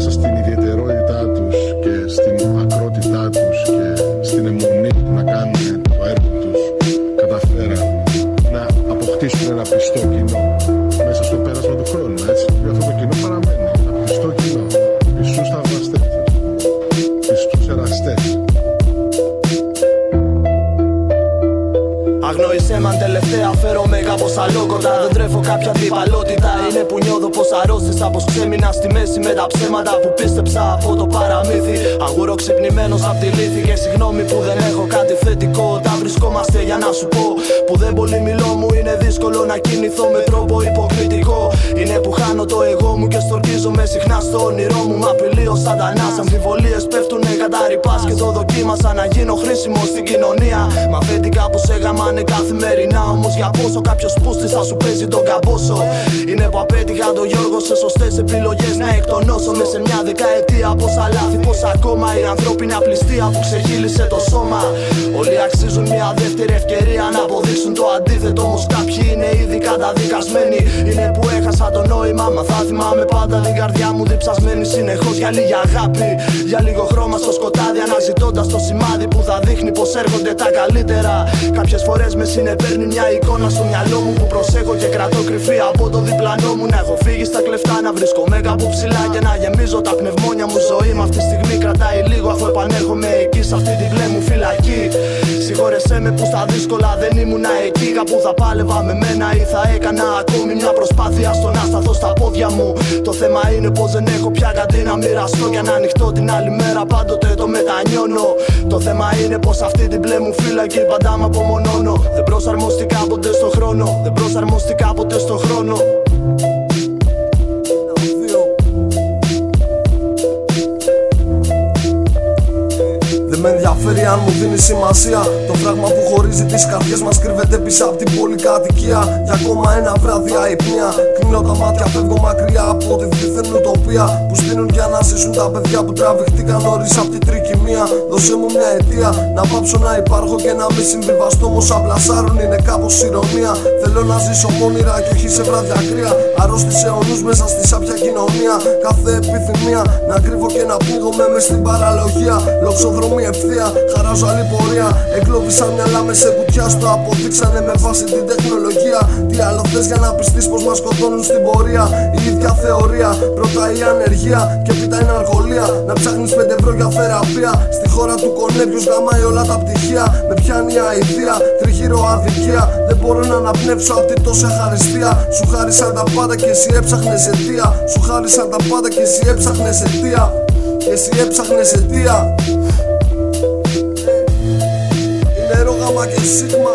μέσα στην ιδιαιτερότητά τους και στην ακρότητά τους και στην αιμονή που να κάνουν το έργο τους καταφέραν να αποκτήσουν ένα πιστό κοινό. Αγνόησέ μαν τελευταία φέρομαι κάπως αλόκοτα Δεν τρέφω κάποια διπαλότητα Είναι που νιώθω πως αρρώστησα Πως ξέμεινα στη μέση με τα ψέματα που πίστεψα από το παραμύθι. Αγούρο ξυπνημένος απ' τη λύθη Και συγγνώμη που δεν έχω κάτι θετικό. Τα βρισκόμαστε για να σου πω Που δεν πολύ μιλώ μου είναι δύσκολο να κινηθώ με τρόπο υποκριτικό Είναι που χάνω το εγώ μου και στορκίζομαι συχνά στο όνειρό μου Μ' απειλεί ο σαντανάς Αμφιβολίες πέφτουνε κατά ρηπάς Και το δοκίμασα να γίνω χρήσιμος στην κοινωνία Μα αφεντικά που σε γαμάνε καθημερινά Όμως για πόσο κάποιος πούστη θα σου παίζει τον καμπόσο Είναι που απέτυχα τον Γιώργο σε σωστές επιλογές να εκτονώσω μες σε μια δεκαετία. Πόσα λάθη, πόσα ακόμα η ανθρώπινη απληστία που ξεχύλισε το σώμα. Όλοι αξίζουν μια δεύτερη ευκαιρία να αποδείξουν το αντίθετο. Όμως κάποιοι είναι ήδη καταδικασμένοι. Είναι που έχασα το νόημα. Μα θα θυμάμαι πάντα την καρδιά μου διψασμένη συνεχώς για λίγη αγάπη. Για λίγο χρώμα στο σκοτάδι αναζητώντας το σημάδι που θα δείχνει πως έρχονται τα καλύτερα. Κάποιες φορές με συνεπέρνει μια εικόνα στο μυαλό μου που προσέχω και κρατώ κρυφή από το διπλανό μου. Να έχω φύγει στα κλεφτά, να βρίσκομαι κάπου ψηλά και να γεμίζω τα πνευμόνια μου. Ζωή με αυτή τη στιγμή κρατάει λίγο αφού επανέρχομαι εκεί σε αυτή τη μπλε μου φυλακή. Συγχώρεσέ με που στα δύσκολα δεν ήμουν εκεί. Κάπου θα πάλευα με μένα ή θα έκανα ακόμη μια προσπάθεια στο να σταθώ στα πόδια μου. Το θέμα είναι πως δεν έχω πια κάτι να μοιραστώ και να ανοιχτώ την άλλη μέρα πάντοτε το μετανιώνω. Το θέμα είναι πως αυτή την μπλε μου φύλακη πάντα με απομονώνω. Δεν προσαρμοστικά ποτέ στο χρόνο. Δεν προσαρμοστικά ποτέ στο χρόνο. Ενδιαφέρει αν μου δίνεις σημασία Το φράγμα που χωρίζει τις καρδιές μας κρύβεται πίσω από την πολυκατοικία. Για ακόμα ένα βράδυ αϊπνία Κλείνω τα μάτια, φεύγω μακριά από τη δίθεν ουτοπία Που στείλουν για να ζήσουν τα παιδιά που τραβηχτήκαν νωρίς από την τρικυμία Δώσε μου μια αιτία. Να πάψω να υπάρχω και να μην συμβιβαστώ Όμως απλασάρουν είναι κάπως ηρωνία. Θέλω να ζήσω μόνιρα και όχι σε βράδια κρύα Αρρώστησε ο νους μέσα στη σάπια κοινωνία. Κάθε επιθυμία να κρύβω και να πνίγομαι μες στην παραλογία. Λοξοδρομή ευθεία, χαράζω άλλη πορεία. Εγκλώβησα μυαλά μες σε κουτιά στο αποδείξανε με βάση την τεχνολογία. Τι άλλο θες για να πιστείς πως μας σκοτώνουν στην πορεία; Η ίδια θεωρία, πρώτα η ανεργία και έπειτα η αργολία Να ψάχνεις πέντε ευρώ για θεραπεία. Στη χώρα του κονέμπιους γαμάει όλα τα πτυχία. Με πιάνει αηδία, τριγύρω αδικία. Δεν μπορώ να αναπνεύσω απ' την τόση αχαριστία Σου χάρισαν τα πάντα και εσύ έψαχνες αιτία. Σου χάρισαν τα πάντα και εσύ έψαχνες αιτία. Και εσύ έψαχνες αιτία. Είναι ρόγαμα και σίγμα